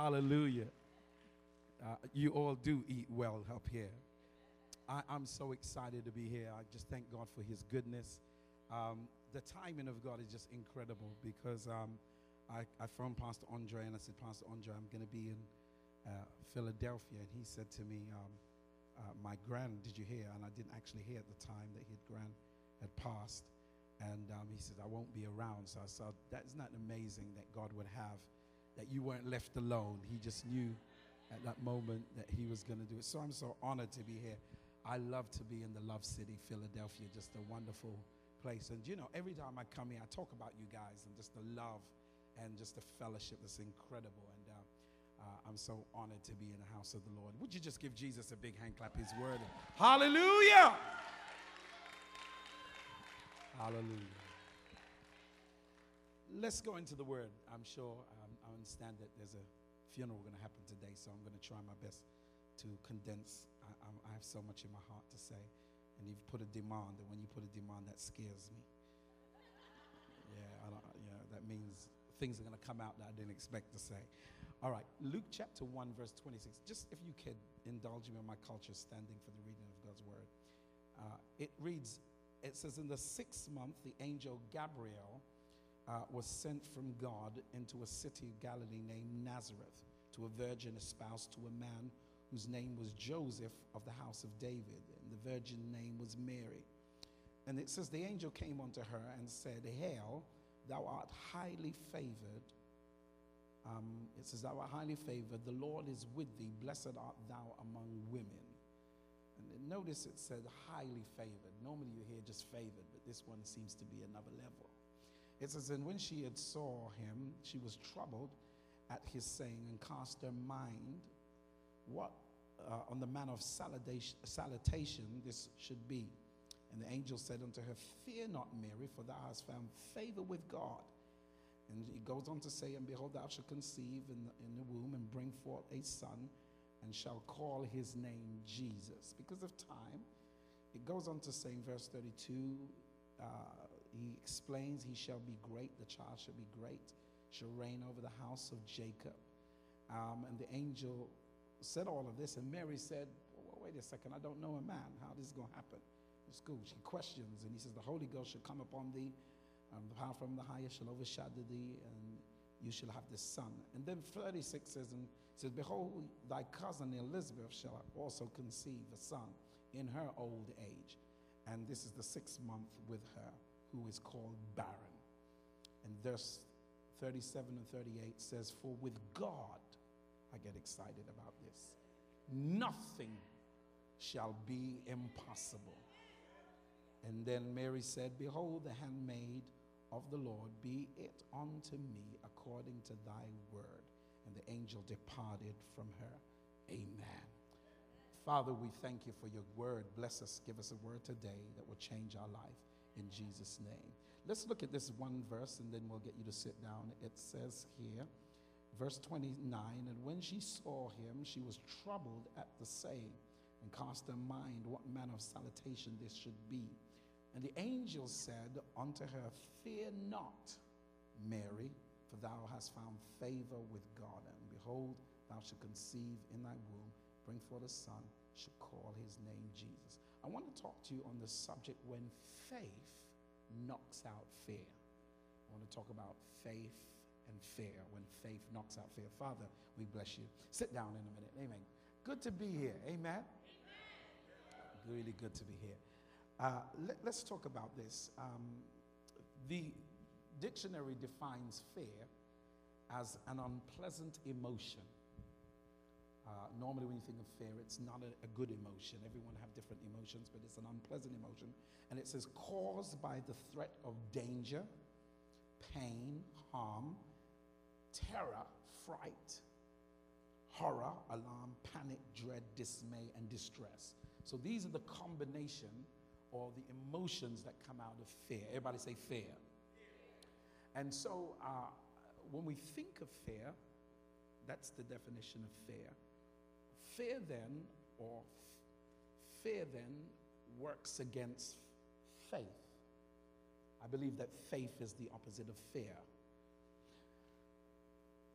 Hallelujah. Uh, you all do eat well up here. I, am so excited to be here. I just thank God for His goodness. Um, the timing of God is just incredible because um, I, I, phoned Pastor Andre and I said, Pastor Andre, I'm going to be in uh, Philadelphia. And he said to me, um, uh, My grand, did you hear? And I didn't actually hear at the time that his grand had passed. And um, he said, I won't be around. So I said, That's not amazing that God would have, that you weren't left alone. He just knew at that moment that he was going to do it. So I'm so honored to be here. I love to be in the Love City, Philadelphia, just a wonderful place. And you know, every time I come here, I talk about you guys and just the love and just the fellowship that's incredible. And uh, uh, I'm so honored to be in the house of the Lord. Would you just give Jesus a big hand clap? His word. Hallelujah! Hallelujah. Let's go into the word. I'm sure, I understand that there's a funeral going to happen today, so I'm going to try my best to condense. I, I, have so much in my heart to say. And you've put a demand, and when you put a demand, that scares me. Yeah, yeah that means things are going to come out that I didn't expect to say. All right, Luke chapter 1, verse 26. Just if you could indulge me in my culture, standing for the reading of God's word. Uh, it reads, it says, In the sixth month, the angel Gabriel uh, was sent from God into a city of Galilee named Nazareth to a virgin espoused to a man whose name was Joseph of the house of David, and the virgin name was Mary. And it says, The angel came unto her and said, Hail, thou art highly favored. Um, it says, Thou art highly favored, the Lord is with thee, blessed art thou among women. And notice it said highly favored. Normally you hear just favored, but this one seems to be another level. It says, And when she had saw him, she was troubled at his saying and cast her mind what uh, on the manner of salutation this should be. And the angel said unto her, Fear not, Mary, for thou hast found favor with God. And he goes on to say, And behold, thou shalt conceive in the, in the womb and bring forth a son, and shall call his name Jesus. Because of time, it goes on to say in verse 32, uh, he explains, He shall be great, the child shall be great, shall reign over the house of Jacob. Um, and the angel said all of this, and Mary said, well, Wait a second, I don't know a man. How this is going to happen? It's cool. She questions, and he says, The Holy Ghost shall come upon thee, and the power from the highest shall overshadow thee, and you shall have this son. And then 36 says, and says, Behold, thy cousin Elizabeth shall also conceive a son in her old age. And this is the sixth month with her, who is called barren. And verse 37 and 38 says, For with God, I get excited about this, nothing shall be impossible. And then Mary said, Behold, the handmaid of the Lord, be it unto me according to thy word. And the angel departed from her. Amen. Father, we thank you for your word. Bless us. Give us a word today that will change our life in Jesus' name. Let's look at this one verse and then we'll get you to sit down. It says here, verse 29 And when she saw him, she was troubled at the saying and cast her mind what manner of salutation this should be. And the angel said unto her, Fear not, Mary, for thou hast found favor with God. And behold, thou shalt conceive in thy womb, bring forth a son, shall call his name Jesus. I want to talk to you on the subject when faith knocks out fear. I want to talk about faith and fear, when faith knocks out fear. Father, we bless you. Sit down in a minute. Amen. Good to be here. Amen. Amen. Really good to be here. Uh, let, us talk about this. Um, the dictionary defines fear as an unpleasant emotion. Uh, normally, when you think of fear, it's not a, a, good emotion. Everyone have different emotions, but it's an unpleasant emotion. And it says caused by the threat of danger, pain, harm, terror, fright, horror, alarm, panic, dread, dismay, and distress. So these are the combination or the emotions that come out of fear. Everybody say fear. And so uh, when we think of fear, that's the definition of fear. Fear then, or fear then, works against faith. I believe that faith is the opposite of fear.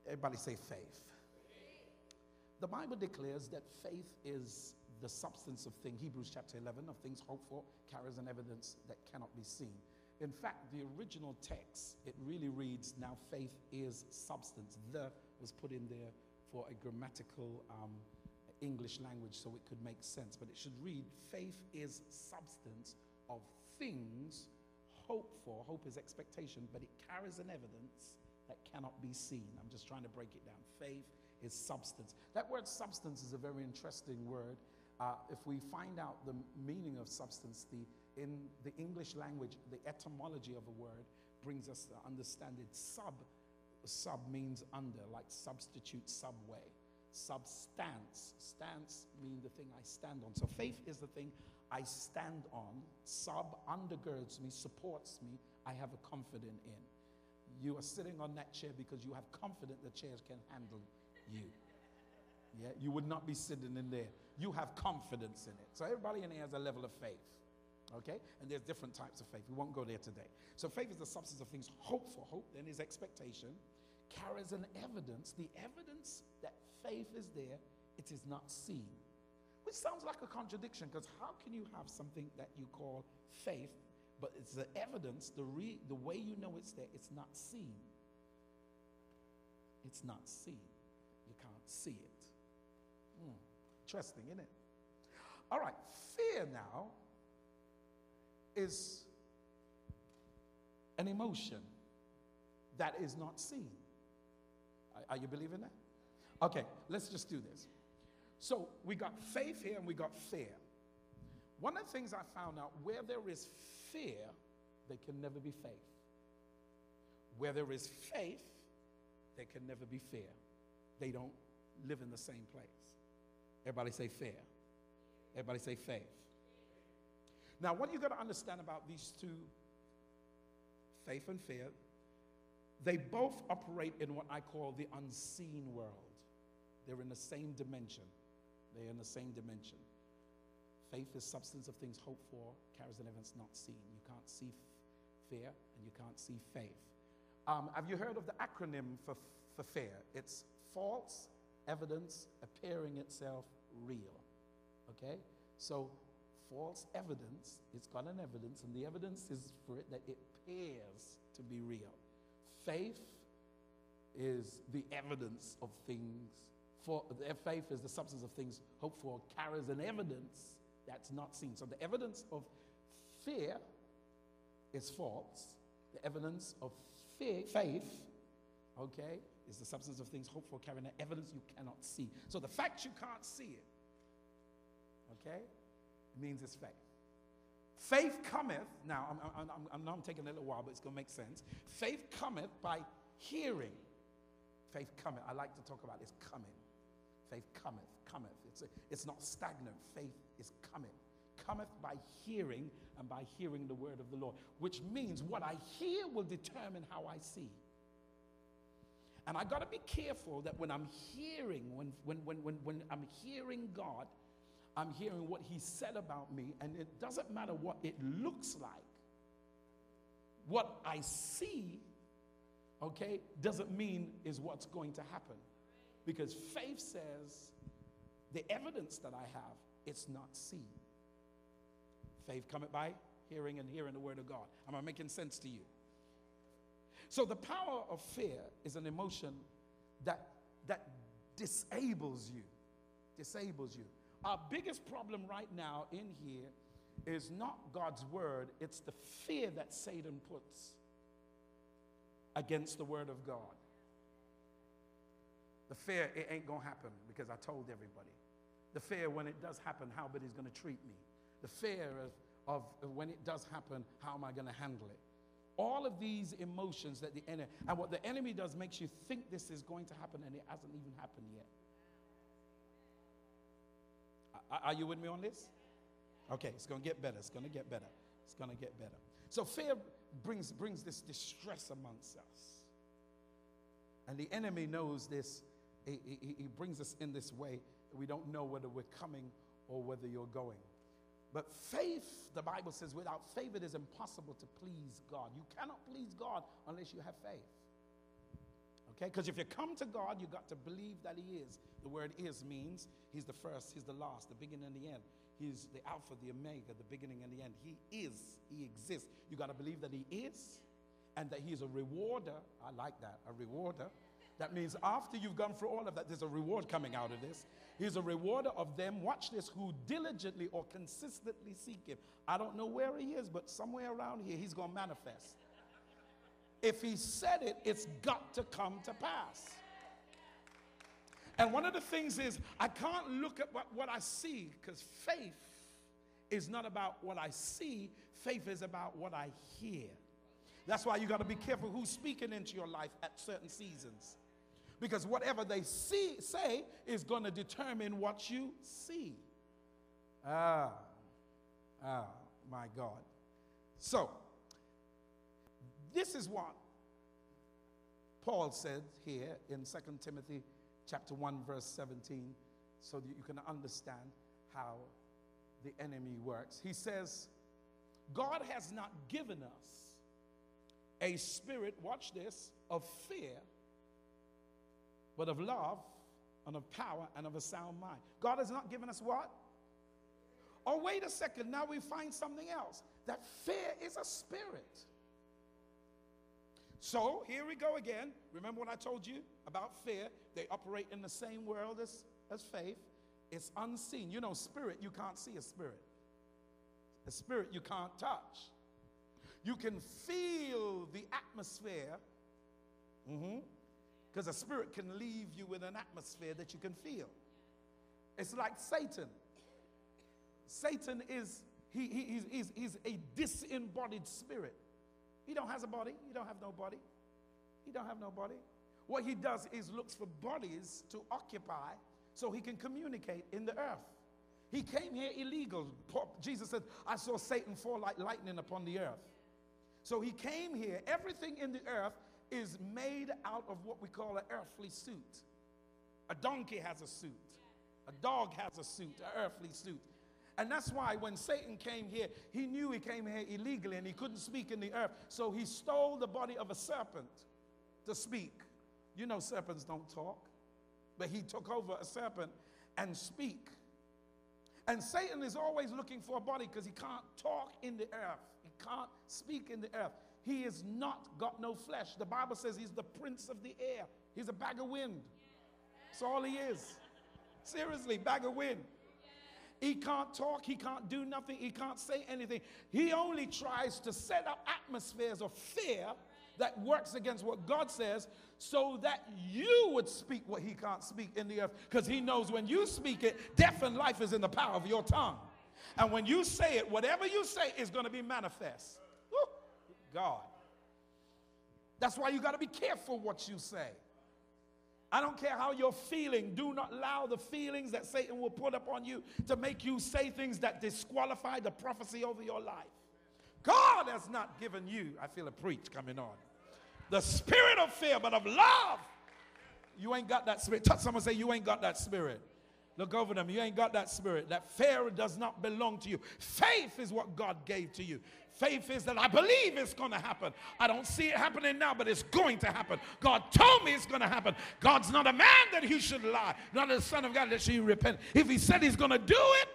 Everybody say faith. The Bible declares that faith is the substance of things, Hebrews chapter 11, of things hoped for, carries an evidence that cannot be seen. In fact, the original text, it really reads, Now faith is substance. The was put in there for a grammatical um, English language so it could make sense. But it should read, Faith is substance of things hoped for. Hope is expectation, but it carries an evidence that cannot be seen. I'm just trying to break it down. Faith is substance. That word substance is a very interesting word. Uh, if we find out the meaning of substance, the, in the English language, the etymology of a word brings us to understand it. Sub, sub means under, like substitute, subway. Substance, stance mean the thing I stand on. So faith is the thing I stand on. Sub undergirds me, supports me. I have a confidence in. You are sitting on that chair because you have confidence the chair can handle you. Yeah, you would not be sitting in there. You have confidence in it. So everybody in here has a level of faith. Okay? And there's different types of faith. We won't go there today. So faith is the substance of things hoped for. Hope then is expectation. Carries an evidence. The evidence that faith is there, it is not seen. Which sounds like a contradiction because how can you have something that you call faith, but it's the evidence, the, re- the way you know it's there, it's not seen? It's not seen You can't see it. Hmm. Interesting, isn't it? All right, fear now is an emotion that is not seen. Are, are you believing that? Okay, let's just do this. So we got faith here and we got fear. One of the things I found out where there is fear, there can never be faith. Where there is faith, there can never be fear. They don't live in the same place. Everybody say fear. Everybody say faith. Now, what you got to understand about these two, faith and fear, they both operate in what I call the unseen world. They're in the same dimension. They're in the same dimension. Faith is substance of things hoped for, carries an evidence not seen. You can't see fear and you can't see faith. Um, have you heard of the acronym for, for fear? It's false evidence appearing itself real. Okay? So, false evidence, it's got an evidence, and the evidence is for it that it appears to be real. Faith is the evidence of things. For faith is the substance of things hoped for, carries an evidence that's not seen. So the evidence of fear is false. The evidence of fear, faith, okay, is the substance of things hoped for, carrying an evidence you cannot see. So the fact you can't see it, okay, means it's faith. Faith cometh, now I'm, I'm, I'm, I'm taking a little while, but it's going to make sense. Faith cometh by hearing. Faith cometh. I like to talk about this coming. Faith cometh, cometh. It's, a, it's not stagnant. Faith is coming. Cometh by hearing and by hearing the word of the Lord, which means what I hear will determine how I see. And I got to be careful that when I'm hearing, when, when, when, when, when I'm hearing God, I'm hearing what He said about me, and it doesn't matter what it looks like. What I see, okay, doesn't mean is what's going to happen. Because faith says the evidence that I have, it's not seen. Faith cometh by hearing and hearing the word of God. Am I making sense to you? So the power of fear is an emotion that, that disables you. Disables you. Our biggest problem right now in here is not God's word, it's the fear that Satan puts against the word of God. The fear, it ain't gonna happen because I told everybody. The fear when it does happen, how he's gonna treat me. The fear of, of when it does happen, how am I gonna handle it? all of these emotions that the enemy, and what the enemy does makes you think this is going to happen and it hasn't even happened yet. Are you with me on this? Okay, it's going to get better. It's going to get better. It's going to get better. So fear brings, brings this distress amongst us. And the enemy knows this. He, he, brings us in this way. We don't know whether we're coming or whether you're going. But faith, the Bible says, without faith it is impossible to please God. You cannot please God unless you have faith. Okay? Because if you come to God, you got to believe that He is. The word is means He's the first, He's the last, the beginning and the end. He's the Alpha, the Omega, the beginning and the end. He is, He exists. You got to believe that He is and that He is a rewarder. I like that, a rewarder. That means after you've gone through all of that, there's a reward coming out of this. He's a rewarder of them, watch this, who diligently or consistently seek Him. I don't know where He is, but somewhere around here, He's going to manifest. If He said it, it's got to come to pass. And one of the things is, I can't look at what, what I see because faith is not about what I see, faith is about what I hear. That's why you got to be careful who's speaking into your life at certain seasons. Because whatever they see, say is going to determine what you see. Ah, ah, my God. So, this is what Paul said here in 2 Timothy chapter 1 verse 17 so that you can understand how the enemy works. He says, God has not given us a spirit, watch this, of fear, but of love and of power and of a sound mind. God has not given us what? Oh, wait a second. Now we find something else. That fear is a spirit. So here we go again. Remember what I told you about fear? They operate in the same world as, as faith. It's unseen. You know, spirit, you can't see a spirit. A spirit you can't touch. You can feel the atmosphere. Mm-hmm. Because a spirit can leave you with an atmosphere that you can feel. It's like Satan. Satan is he, he, he's, he's, he's a disembodied spirit. He don't has a body. He don't have no body. He don't have no body. What he does is looks for bodies to occupy so he can communicate in the earth. He came here illegal. Jesus said, I saw Satan fall like lightning upon the earth. So he came here. Everything in the earth is made out of what we call an earthly suit. A donkey has a suit, a dog has a suit, an earthly suit. And that's why when Satan came here, he knew he came here illegally and he couldn't speak in the earth. So he stole the body of a serpent to speak. You know, serpents don't talk, but he took over a serpent and speak. And Satan is always looking for a body because he can't talk in the earth, he can't speak in the earth. He has not got no flesh. The Bible says he's the prince of the air, he's a bag of wind. That's all he is. Seriously, bag of wind. He can't talk, he can't do nothing, he can't say anything. He only tries to set up atmospheres of fear that works against what God says so that you would speak what he can't speak in the earth because he knows when you speak it, death and life is in the power of your tongue. And when you say it, whatever you say is going to be manifest. God. That's why you got to be careful what you say. I don't care how you're feeling. Do not allow the feelings that Satan will put upon you to make you say things that disqualify the prophecy over your life. God has not given you, I feel a preach coming on, the spirit of fear, but of love. You ain't got that spirit. Touch someone say, You ain't got that spirit. Look over them. You ain't got that spirit. That fear does not belong to you. Faith is what God gave to you. Faith is that I believe it's going to happen. I don't see it happening now, but it's going to happen. God told me it's going to happen. God's not a man that he should lie, not a son of God that she repent. If he said he's going to do it,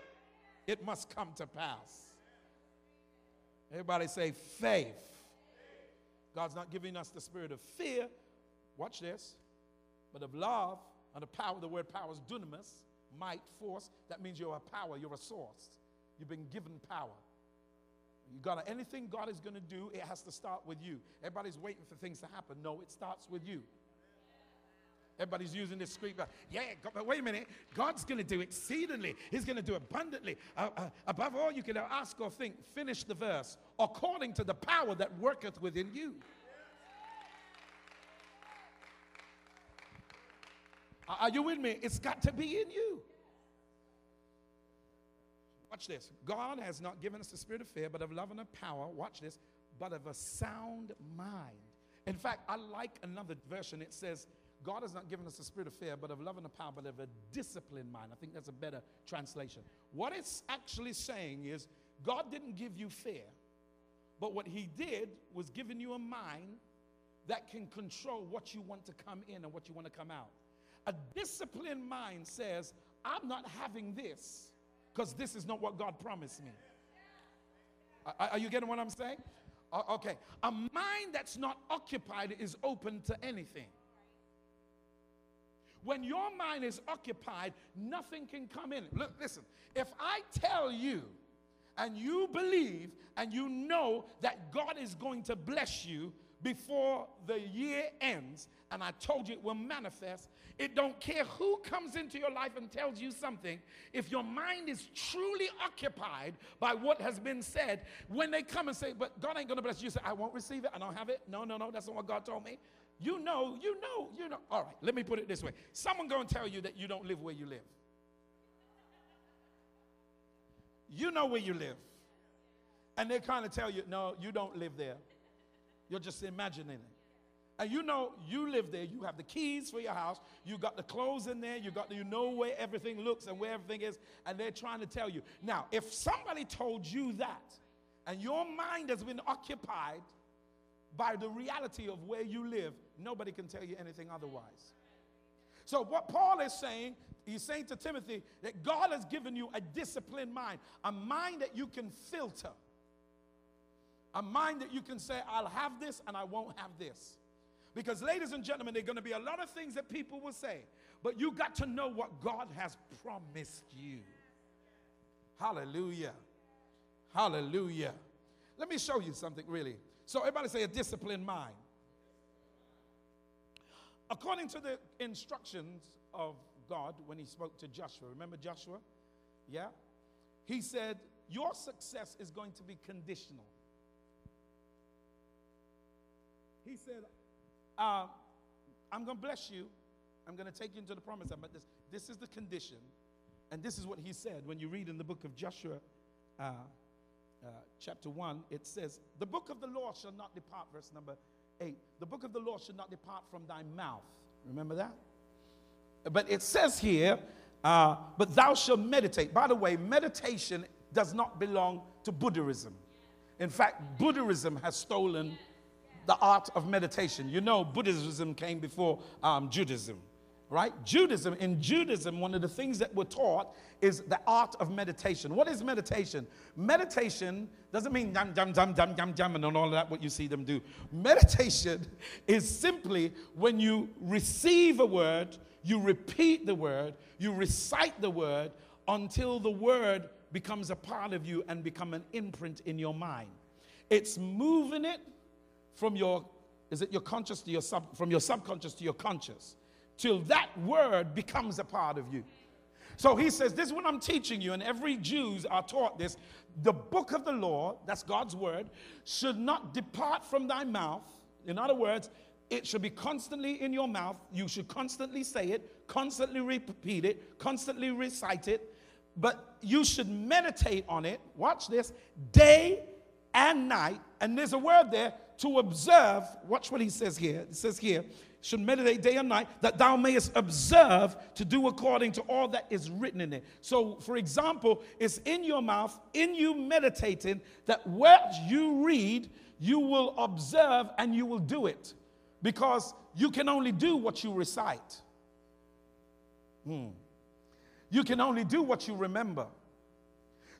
it must come to pass. Everybody say faith. God's not giving us the spirit of fear. Watch this. But of love and the power. The word power is dunamis, might, force. That means you're a power, you're a source. You've been given power. You got to anything God is going to do, it has to start with you. Everybody's waiting for things to happen. No, it starts with you. Everybody's using this script. Yeah, God, but wait a minute. God's going to do exceedingly. He's going to do abundantly. Uh, uh, above all, you can ask or think. Finish the verse. According to the power that worketh within you. Are you with me? It's got to be in you. Watch this. God has not given us the spirit of fear, but of love and of power. Watch this. But of a sound mind. In fact, I like another version. It says, God has not given us a spirit of fear, but of love and of power, but of a disciplined mind. I think that's a better translation. What it's actually saying is God didn't give you fear, but what He did was giving you a mind that can control what you want to come in and what you want to come out. A disciplined mind says, I'm not having this because this is not what God promised me. Are, you getting what I'm saying? Okay. A mind that's not occupied is open to anything. When your mind is occupied, nothing can come in. Look, listen. If I tell you and you believe and you know that God is going to bless you before the year ends, and I told you it will manifest, it don't care who comes into your life and tells you something. If your mind is truly occupied by what has been said, when they come and say, "But God ain't gonna bless you," you say, "I won't receive it. I don't have it." No, no, no. That's not what God told me. You know, you know, you know. All right. Let me put it this way: Someone gonna tell you that you don't live where you live. You know where you live, and they kind of tell you, "No, you don't live there." You're just imagining it. And you know, you live there, you have the keys for your house, you got the clothes in there, you got you know where everything looks and where everything is, and they're trying to tell you. Now, if somebody told you that, and your mind has been occupied by the reality of where you live, nobody can tell you anything otherwise. So, what Paul is saying, he's saying to Timothy that God has given you a disciplined mind, a mind that you can filter, a mind that you can say, I'll have this and I won't have this. Because, ladies and gentlemen, there are going to be a lot of things that people will say, but you got to know what God has promised you. Hallelujah. Hallelujah. Let me show you something really. So, everybody say a disciplined mind. According to the instructions of God when he spoke to Joshua, remember Joshua? Yeah? He said, Your success is going to be conditional. He said, uh, I'm going to bless you. I'm going to take you into the promise. But this, this is the condition. And this is what he said when you read in the book of Joshua, uh, uh, chapter 1, it says, The book of the law shall not depart, verse number 8. The book of the law shall not depart from thy mouth. Remember that? But it says here, uh, But thou shalt meditate. By the way, meditation does not belong to Buddhism. In fact, Buddhism has stolen the art of meditation. You know, Buddhism came before um, Judaism, right? Judaism, in Judaism, one of the things that we're taught is the art of meditation. What is meditation? Meditation doesn't mean jam, jam, jam, jam, jam, jam, and all that, what you see them do. Meditation is simply when you receive a word, you repeat the word, you recite the word until the word becomes a part of you and become an imprint in your mind. It's moving it from your, is it your conscious to your sub, from your subconscious to your conscious, till that word becomes a part of you. So he says, This is what I'm teaching you, and every Jews are taught this. The book of the law, that's God's word, should not depart from thy mouth. In other words, it should be constantly in your mouth. You should constantly say it, constantly repeat it, constantly recite it. But you should meditate on it. Watch this day and night. And there's a word there to observe. Watch what he says here. It says here, should meditate day and night, that thou mayest observe to do according to all that is written in it. So, for example, it's in your mouth, in you meditating, that what you read, you will observe and you will do it. Because you can only do what you recite. Hmm. You can only do what you remember.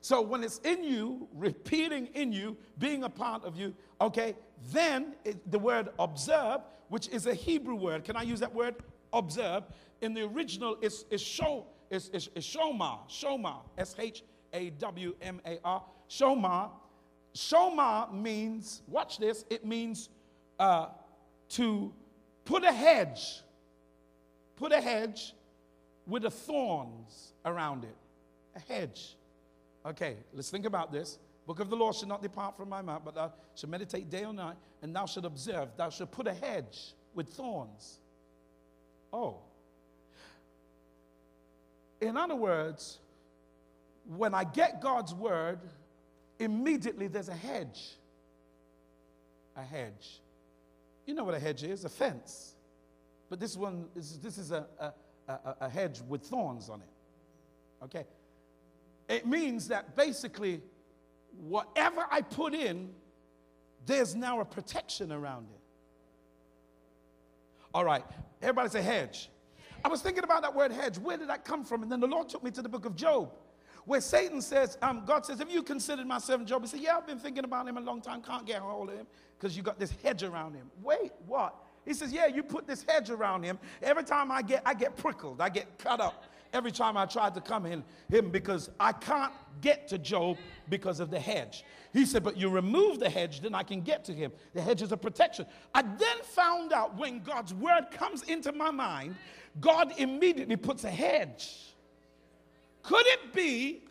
So when it's in you, repeating in you, being a part of you, okay, then it, the word observe, which is a Hebrew word, can I use that word? Observe. In the original, it's, it's show, it's, it's, it's shoma, shoma, S H A W M A R, shoma. Shoma means, watch this, it means uh, to put a hedge, put a hedge with the thorns around it, a hedge. Okay, let's think about this. Book of the law should not depart from my mouth, but thou shalt meditate day and night, and thou shalt observe. Thou shalt put a hedge with thorns. Oh. In other words, when I get God's word, immediately there's a hedge. A hedge. You know what a hedge is? A fence. But this one, is, this is a, a, a, a hedge with thorns on it. Okay? It means that basically, whatever I put in, there's now a protection around it. All right. Everybody say hedge. I was thinking about that word hedge. Where did that come from? And then the Lord took me to the book of Job, where Satan says, um, God says, Have you considered my servant Job? He said, Yeah, I've been thinking about him a long time. Can't get a hold of him because you got this hedge around him. Wait, what? He says, Yeah, you put this hedge around him. Every time I get, I get prickled, I get cut up. Every time I tried to come in him because I can't get to Job because of the hedge. He said, But you remove the hedge, then I can get to him. The hedge is a protection. I then found out when God's word comes into my mind, God immediately puts a hedge. Could it be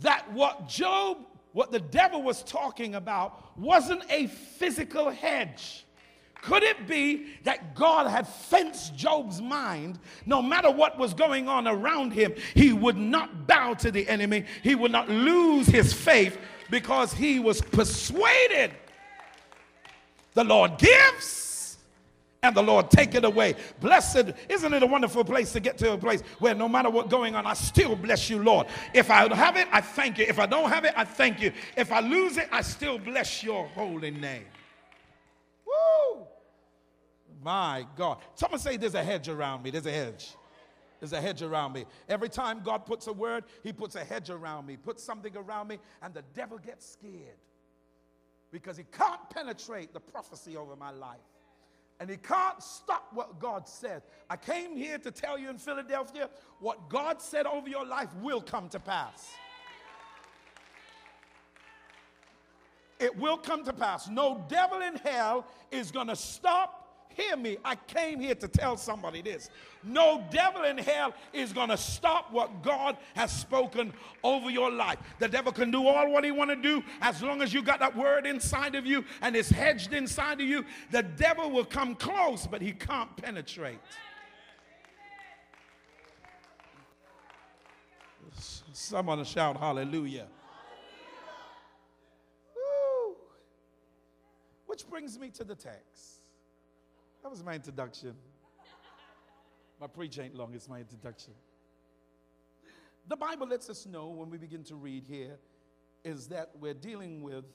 that what Job, what the devil was talking about, wasn't a physical hedge? Could it be that God had fenced Job's mind? No matter what was going on around him, he would not bow to the enemy, he would not lose his faith because he was persuaded. The Lord gives and the Lord take it away. Blessed, isn't it a wonderful place to get to a place where no matter what's going on, I still bless you, Lord. If I have it, I thank you. If I don't have it, I thank you. If I lose it, I still bless your holy name. Woo! My God. Someone say there's a hedge around me. There's a hedge. There's a hedge around me. Every time God puts a word, He puts a hedge around me, puts something around me, and the devil gets scared because he can't penetrate the prophecy over my life. And he can't stop what God said. I came here to tell you in Philadelphia what God said over your life will come to pass. It will come to pass. No devil in hell is going to stop Hear me. I came here to tell somebody this. No devil in hell is going to stop what God has spoken over your life. The devil can do all what he want to do as long as you got that word inside of you and it's hedged inside of you. The devil will come close, but he can't penetrate. Someone shout hallelujah. Woo. Which brings me to the text. That was my introduction. My preach ain't long, it's my introduction. The Bible lets us know when we begin to read here is that we're dealing with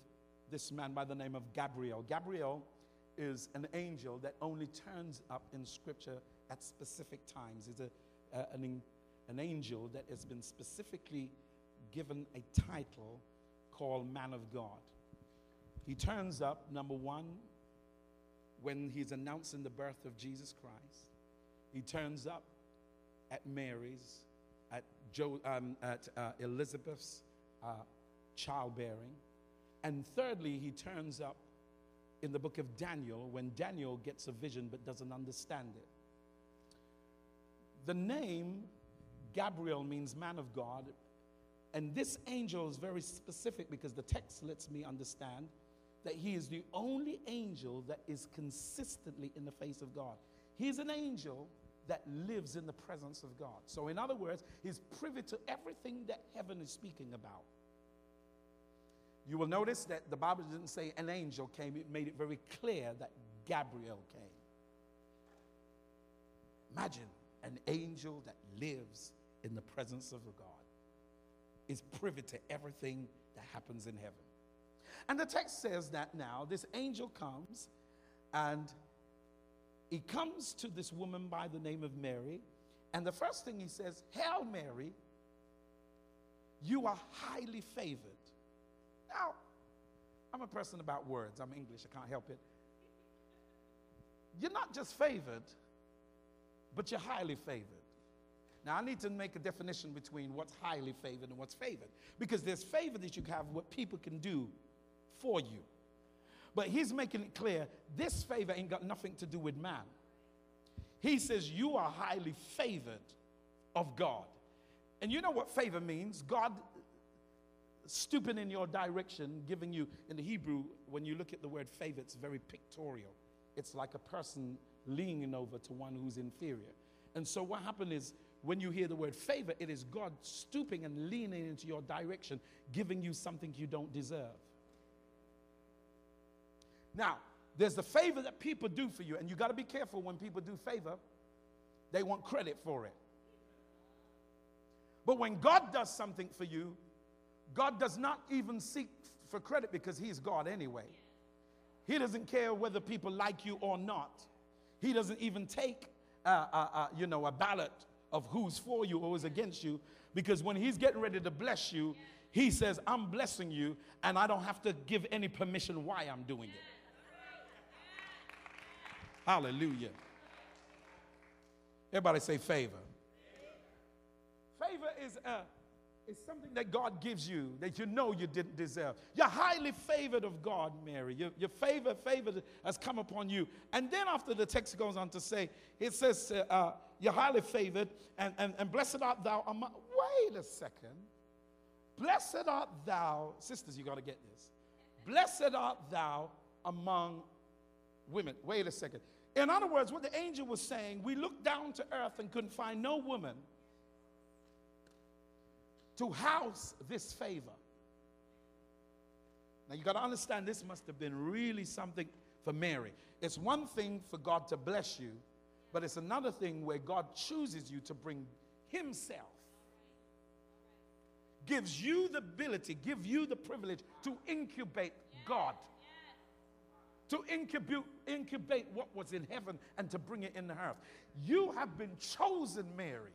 this man by the name of Gabriel. Gabriel is an angel that only turns up in Scripture at specific times. He's a, uh, an, an angel that has been specifically given a title called Man of God. He turns up, number one, when he's announcing the birth of Jesus Christ. He turns up at Mary's, at, jo- um, at uh, Elizabeth's uh, childbearing. And thirdly, he turns up in the book of Daniel when Daniel gets a vision but doesn't understand it. The name Gabriel means man of God. And this angel is very specific because the text lets me understand that he is the only angel that is consistently in the face of God. He's an angel that lives in the presence of God. So, in other words, he's privy to everything that heaven is speaking about. You will notice that the Bible didn't say an angel came, it made it very clear that Gabriel came. Imagine an angel that lives in the presence of God, is privy to everything that happens in heaven. And the text says that now this angel comes and he comes to this woman by the name of Mary. And the first thing he says, Hail Mary, you are highly favored. Now, I'm a person about words. I'm English, I can't help it. You're not just favored, but you're highly favored. Now, I need to make a definition between what's highly favored and what's favored. Because there's favor that you have, what people can do for you. But he's making it clear this favor ain't got nothing to do with man. He says, You are highly favored of God. And you know what favor means? God stooping in your direction, giving you, in the Hebrew, when you look at the word favor, it's very pictorial. It's like a person leaning over to one who's inferior. And so what happened is, when you hear the word favor, it is God stooping and leaning into your direction, giving you something you don't deserve. Now, there's the favor that people do for you, and you got to be careful when people do favor, they want credit for it. But when God does something for you, God does not even seek for credit because He's God anyway. He doesn't care whether people like you or not. He doesn't even take, uh, uh, uh, you know, a ballot of who's for you or who's against you because when he's getting ready to bless you, he says, I'm blessing you and I don't have to give any permission why I'm doing it. Hallelujah. Everybody say favor. Favor is a it's something that God gives you that you know you didn't deserve. You're highly favored of God, Mary. Your, your favor, favor has come upon you. And then after the text goes on to say, it says, uh, uh, you're highly favored, and, and, and blessed art thou among. Wait a second. Blessed art thou, sisters, you got to get this. Blessed art thou among women. Wait a second. In other words, what the angel was saying, we looked down to earth and couldn't find no woman to house this favor. Now you got to understand this must have been really something for Mary. It's one thing for God to bless you, but it's another thing where God chooses you to bring Himself, gives you the ability, give you the privilege to incubate God, to incubate, incubate what was in heaven and to bring it in the earth. You have been chosen, Mary.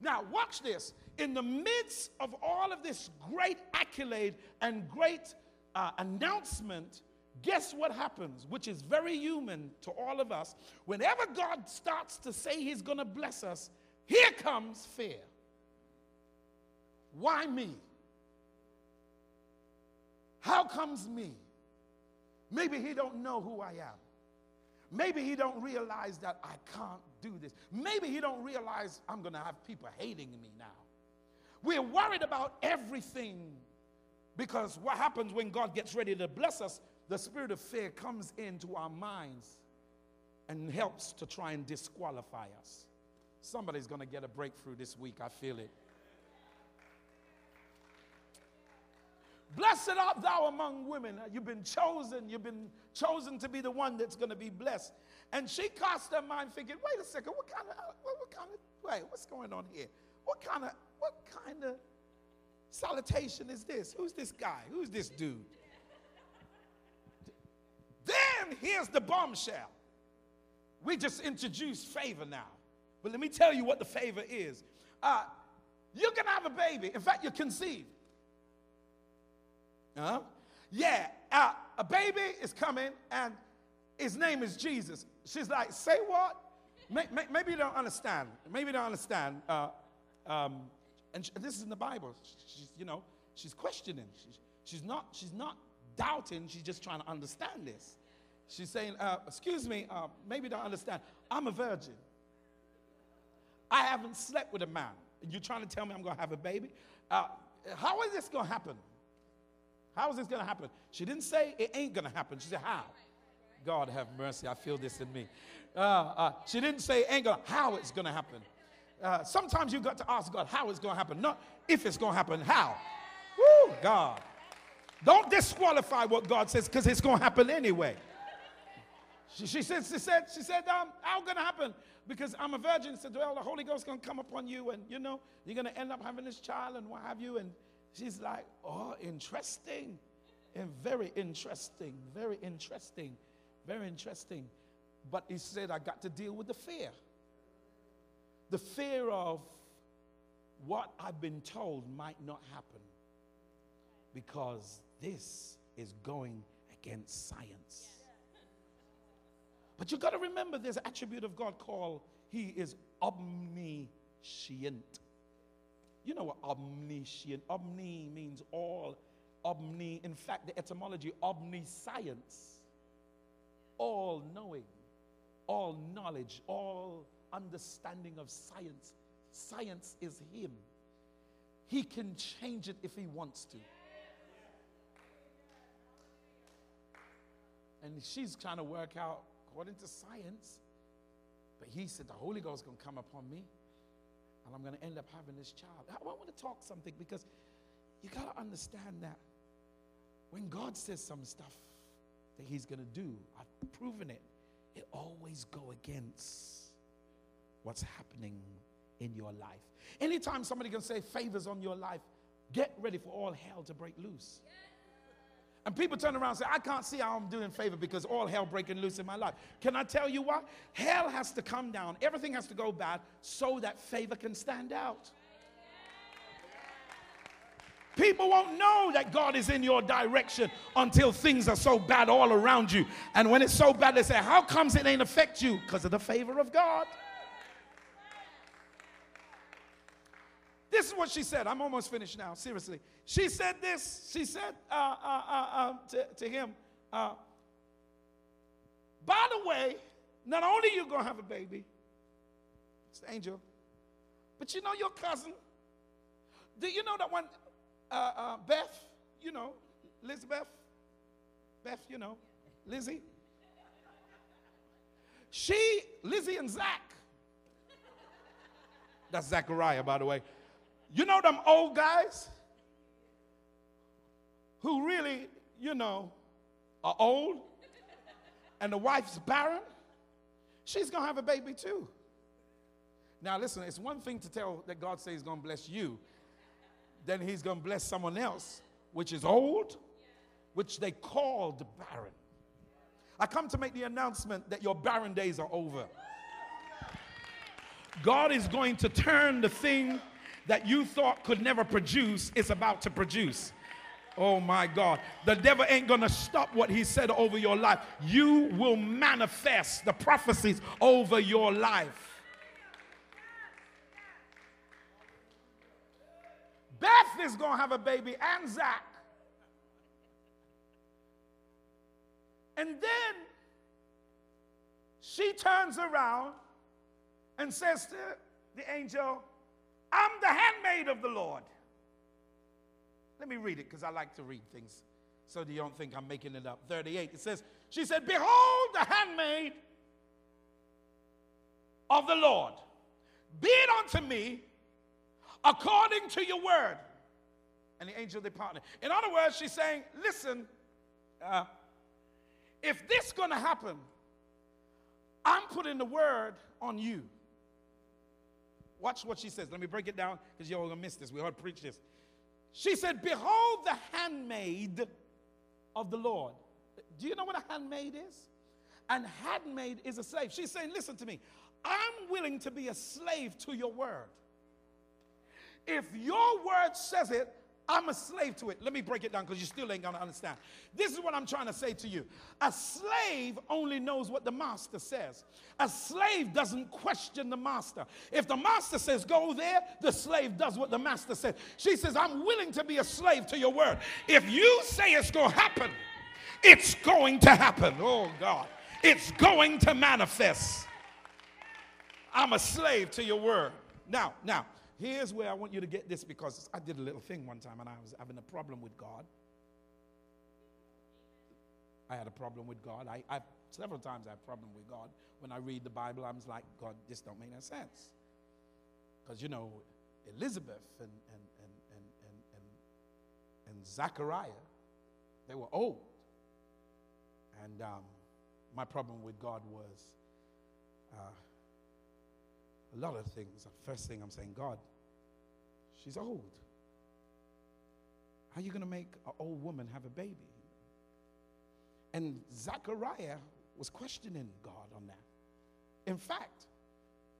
Now, watch this. In the midst of all of this great accolade and great uh, announcement, guess what happens, which is very human to all of us? Whenever God starts to say He's going to bless us, here comes fear. Why me? How comes me? Maybe He don't know who I am. Maybe he don't realize that I can't do this. Maybe he don't realize I'm going to have people hating me now. We're worried about everything because what happens when God gets ready to bless us, the spirit of fear comes into our minds and helps to try and disqualify us. Somebody's going to get a breakthrough this week. I feel it. Blessed art thou among women. You've been chosen. You've been chosen to be the one that's going to be blessed. And she cast her mind thinking, wait a second, what kind of, what, what kind of, wait, what's going on here? What kind of, what kind of salutation is this? Who's this guy? Who's this dude? Then here's the bombshell. We just introduced favor now. But let me tell you what the favor is. Uh, you're going to have a baby. In fact, you're conceived. Huh? Yeah, uh, a baby is coming and his name is Jesus. She's like, say what? Maybe you don't understand. Maybe you don't understand. Uh, um, and this is in the Bible. She's, you know, she's questioning. She's, she's, not, she's not doubting. She's just trying to understand this. She's saying, uh, excuse me, uh, maybe you don't understand. I'm a virgin. I haven't slept with a man. You're trying to tell me I'm going to have a baby? Uh, how is this going to happen? How is this going to happen? She didn't say it ain't going to happen. She said, How? God have mercy. I feel this in me. Uh, uh, she didn't say ain't going to, how it's going to happen. Uh, sometimes you got to ask God how it's going to happen, not if it's going to happen, how. Woo, God. Don't disqualify what God says because it's going to happen anyway. She, she, said, she said, she said, um, how going to happen? Because I'm a virgin. Said, well, the Holy Ghost going to come upon you and, you know, you're going to end up having this child and what have you. And She's like, oh, interesting. And very interesting, very interesting, very interesting. But he said, I got to deal with the fear. The fear of what I've been told might not happen because this is going against science. But you got to remember there's an attribute of God called He is omniscient. You know what omniscient, omni means all, omni, in fact, the etymology, omniscience, all knowing, all knowledge, all understanding of science. Science is Him. He can change it if He wants to. And she's trying to work out according to science. But he said, The Holy Ghost is going to come upon me and I'm going to end up having this child. I want to talk something because you got to understand that when God says some stuff that He's going to do, I've proven it, it always go against what's happening in your life. Anytime somebody can say favors on your life, get ready for all hell to break loose. And people turn around and say, I can't see how I'm doing favor because all hell breaking loose in my life. Can I tell you what? Hell has to come down, everything has to go bad so that favor can stand out. People won't know that God is in your direction until things are so bad all around you. And when it's so bad, they say, How comes it ain't affect you? Because of the favor of God. This is what she said. I'm almost finished now, seriously. She said this. She said uh, uh, uh, uh to, to, him, uh, By the way, not only you going to have a baby, it's the angel, but you know your cousin. Do you know that one, uh, Beth, you know, Elizabeth, Beth, you know, Lizzie? She, Lizzie and Zach, that's Zachariah, by the way. You know them old guys who really, you know, are old and the wife's barren? She's going to have a baby too. Now, listen, it's one thing to tell that God says He's going to bless you, then He's going to bless someone else, which is old, which they called barren. I come to make the announcement that your barren days are over. God is going to turn the thing that you thought could never produce is about to produce. Oh my God. The devil ain't going to stop what he said over your life. You will manifest the prophecies over your life. Beth is going to have a baby and Zach. And then she turns around and says to the angel, I'm the handmaid of the Lord. Let me read it because I like to read things so you don't think I'm making it up. 38, it says, She said, Behold, the handmaid of the Lord, be it unto me according to your word. And the angel departed. In other words, she's saying, Listen, uh, if this is going to happen, I'm putting the word on you. Watch what she says. Let me break it down because you're all going to miss this. We heard preach this. She said, Behold the handmaid of the Lord. Do you know what a handmaid is? And handmaid is a slave. She's saying, Listen to me. I'm willing to be a slave to your word. If your word says it, I'm a slave to it. Let me break it down because you still ain't going to understand. This is what I'm trying to say to you. A slave only knows what the master says. A slave doesn't question the master. If the master says go there, the slave does what the master says. She says, I'm willing to be a slave to your word. If you say it's going to happen, it's going to happen. Oh, God. It's going to manifest. I'm a slave to your word. Now, now, Here's where I want you to get this because I did a little thing one time and I was having a problem with God. I had a problem with God. I, I several times I have a problem with God. When I read the Bible, I'm like, God, this don't make no sense. Because you know, Elizabeth and and and and and and, and Zachariah, they were old. And um, my problem with God was uh, a lot of things. The First thing I'm saying, God, she's old. How are you going to make an old woman have a baby? And Zachariah was questioning God on that. In fact,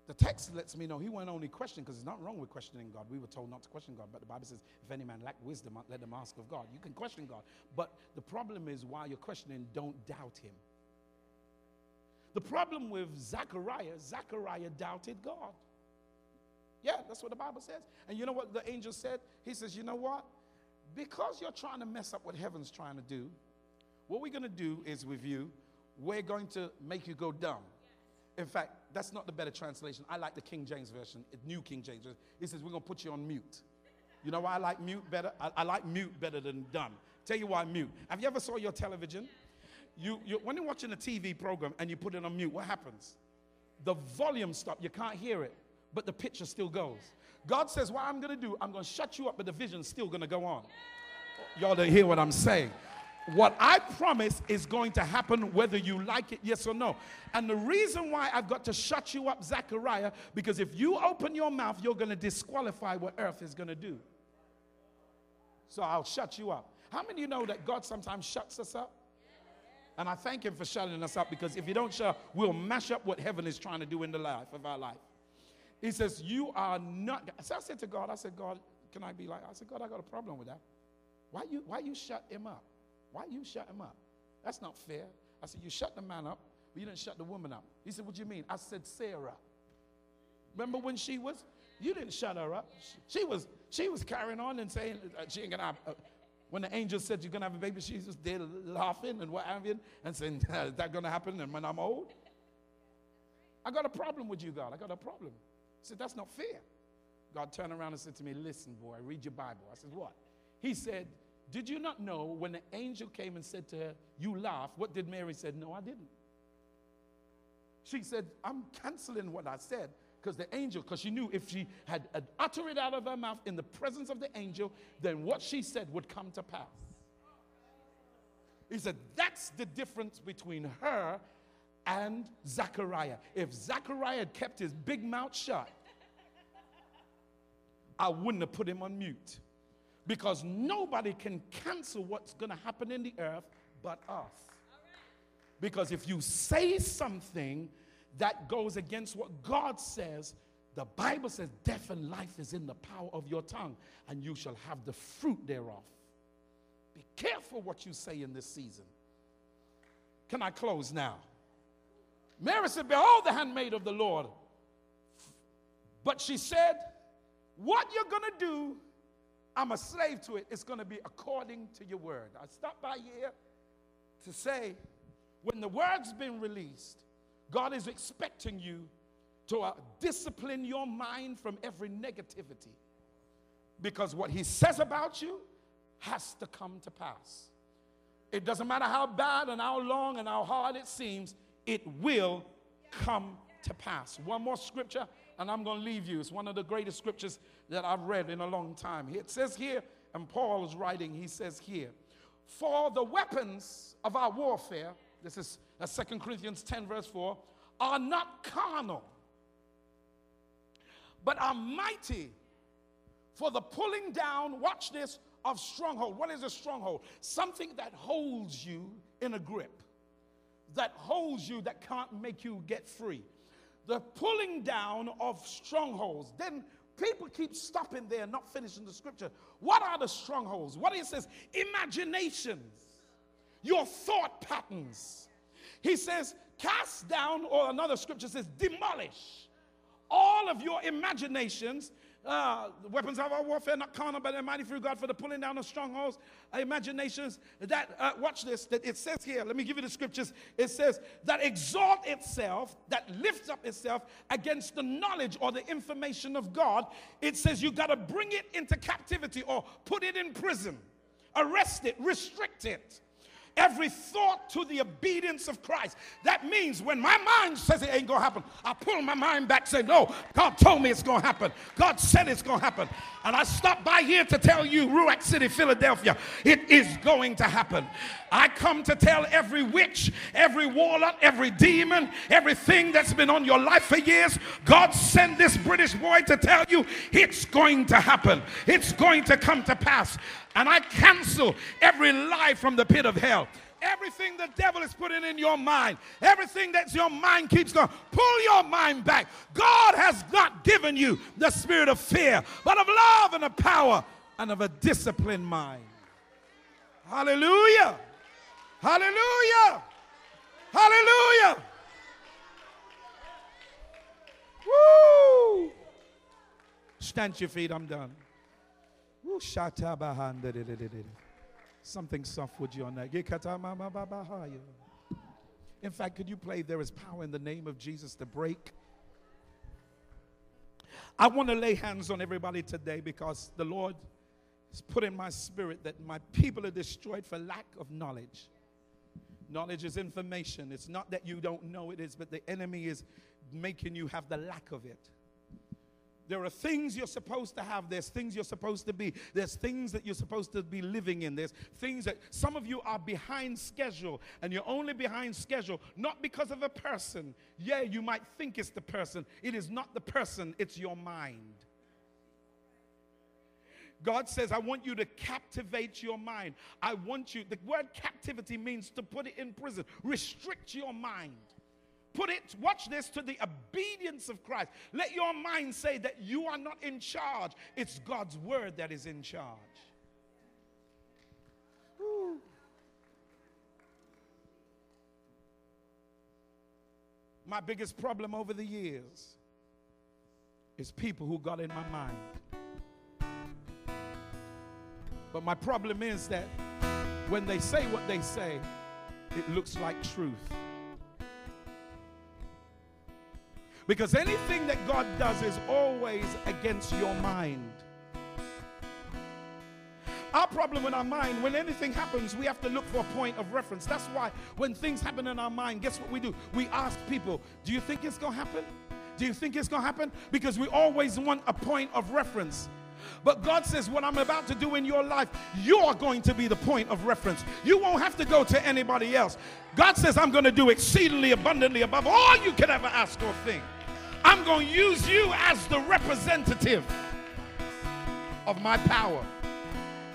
the text lets me know he won't only question because it's not wrong with questioning God. We were told not to question God, but the Bible says, if any man lack wisdom, let them ask of God. You can question God, but the problem is while you're questioning, don't doubt him. The problem with Zachariah, Zachariah doubted God. Yeah, that's what the Bible says. And you know what the angel said? He says, You know what? Because you're trying to mess up what heaven's trying to do, what we're going to do is with you, we're going to make you go dumb. In fact, that's not the better translation. I like the King James Version, New King James Version. He says, We're going to put you on mute. You know why I like mute better? I, I like mute better than dumb. Tell you why mute. Have you ever saw your television? You, you, when you're watching a TV program and you put it on mute, what happens? The volume stops. You can't hear it, but the picture still goes. God says, What I'm going to do, I'm going to shut you up, but the vision's still going to go on. Y'all don't hear what I'm saying. What I promise is going to happen whether you like it, yes or no. And the reason why I've got to shut you up, Zechariah, because if you open your mouth, you're going to disqualify what earth is going to do. So I'll shut you up. How many of you know that God sometimes shuts us up? And I thank Him for shutting us up because if you don't shut, we'll mash up what heaven is trying to do in the life of our life. He says, You are not. So I said to God, I said, God, can I be like, I said, God, I got a problem with that. Why you, why you shut him up? Why you shut him up? That's not fair. I said, You shut the man up, but you didn't shut the woman up. He said, What do you mean? I said, Sarah. Remember when she was? You didn't shut her up. She was, she was carrying on and saying uh, she ain't gonna. Uh, when the angel said you're gonna have a baby, she was there laughing and what have you, and saying, "Is that gonna happen?" And when I'm old, I got a problem with you, God. I got a problem. I said, "That's not fair." God turned around and said to me, "Listen, boy, read your Bible." I said, "What?" He said, "Did you not know when the angel came and said to her, you laugh?" What did Mary said? "No, I didn't." She said, "I'm canceling what I said." Because the angel, because she knew if she had, had uttered it out of her mouth in the presence of the angel, then what she said would come to pass. He said, That's the difference between her and Zachariah. If Zachariah had kept his big mouth shut, I wouldn't have put him on mute. Because nobody can cancel what's going to happen in the earth but us. Because if you say something, that goes against what God says, the Bible says death and life is in the power of your tongue, and you shall have the fruit thereof. Be careful what you say in this season. Can I close now? Mary said, Behold, the handmaid of the Lord. But she said, What you're going to do, I'm a slave to it. It's going to be according to your word. I stop by here to say, when the word's been released, God is expecting you to uh, discipline your mind from every negativity because what He says about you has to come to pass. It doesn't matter how bad and how long and how hard it seems, it will come to pass. One more scripture, and I'm going to leave you. It's one of the greatest scriptures that I've read in a long time. It says here, and Paul is writing, he says here, For the weapons of our warfare, this is that's 2 Corinthians 10, verse 4, are not carnal, but are mighty for the pulling down, watch this, of stronghold. What is a stronghold? Something that holds you in a grip, that holds you, that can't make you get free. The pulling down of strongholds. Then people keep stopping there, not finishing the scripture. What are the strongholds? What it says, imaginations, your thought patterns he says, cast down, or another scripture says, demolish all of your imaginations. Uh, weapons of our warfare, not carnal, but mighty through God for the pulling down of strongholds, imaginations. That, uh, watch this, that it says here, let me give you the scriptures. It says, that exalt itself, that lifts up itself against the knowledge or the information of God. It says you got to bring it into captivity or put it in prison, arrest it, restrict it every thought to the obedience of Christ. That means when my mind says it ain't gonna happen, I pull my mind back, say, No, God told me it's gonna happen. God said it's gonna happen. And I stop by here to tell you, Ruach City, Philadelphia, it is going to happen. I come to tell every witch, every warlock, every demon, everything that's been on your life for years, God sent this British boy to tell you it's going to happen. It's going to come to pass. And I cancel every lie from the pit of hell. Everything the devil is putting in your mind, everything that your mind keeps going, pull your mind back. God has not given you the spirit of fear, but of love and of power and of a disciplined mind. Hallelujah. Hallelujah. Hallelujah. Woo. Stand your feet. I'm done. Something soft with you on that. In fact, could you play There is Power in the Name of Jesus to break? I want to lay hands on everybody today because the Lord has put in my spirit that my people are destroyed for lack of knowledge. Knowledge is information. It's not that you don't know it is, but the enemy is making you have the lack of it. There are things you're supposed to have. There's things you're supposed to be. There's things that you're supposed to be living in. There's things that some of you are behind schedule, and you're only behind schedule not because of a person. Yeah, you might think it's the person. It is not the person, it's your mind. God says, I want you to captivate your mind. I want you, the word captivity means to put it in prison, restrict your mind. Put it, watch this, to the obedience of Christ. Let your mind say that you are not in charge, it's God's word that is in charge. My biggest problem over the years is people who got in my mind. But my problem is that when they say what they say, it looks like truth. Because anything that God does is always against your mind. Our problem in our mind, when anything happens, we have to look for a point of reference. That's why when things happen in our mind, guess what we do? We ask people, Do you think it's going to happen? Do you think it's going to happen? Because we always want a point of reference. But God says, What I'm about to do in your life, you're going to be the point of reference. You won't have to go to anybody else. God says, I'm going to do exceedingly abundantly above all you could ever ask or think. I'm going to use you as the representative of my power.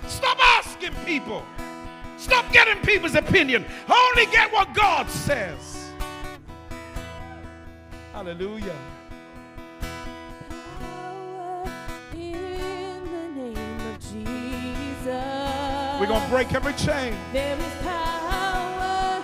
Stop asking people. Stop getting people's opinion. Only get what God says. Hallelujah. We're going to break every chain. There is power.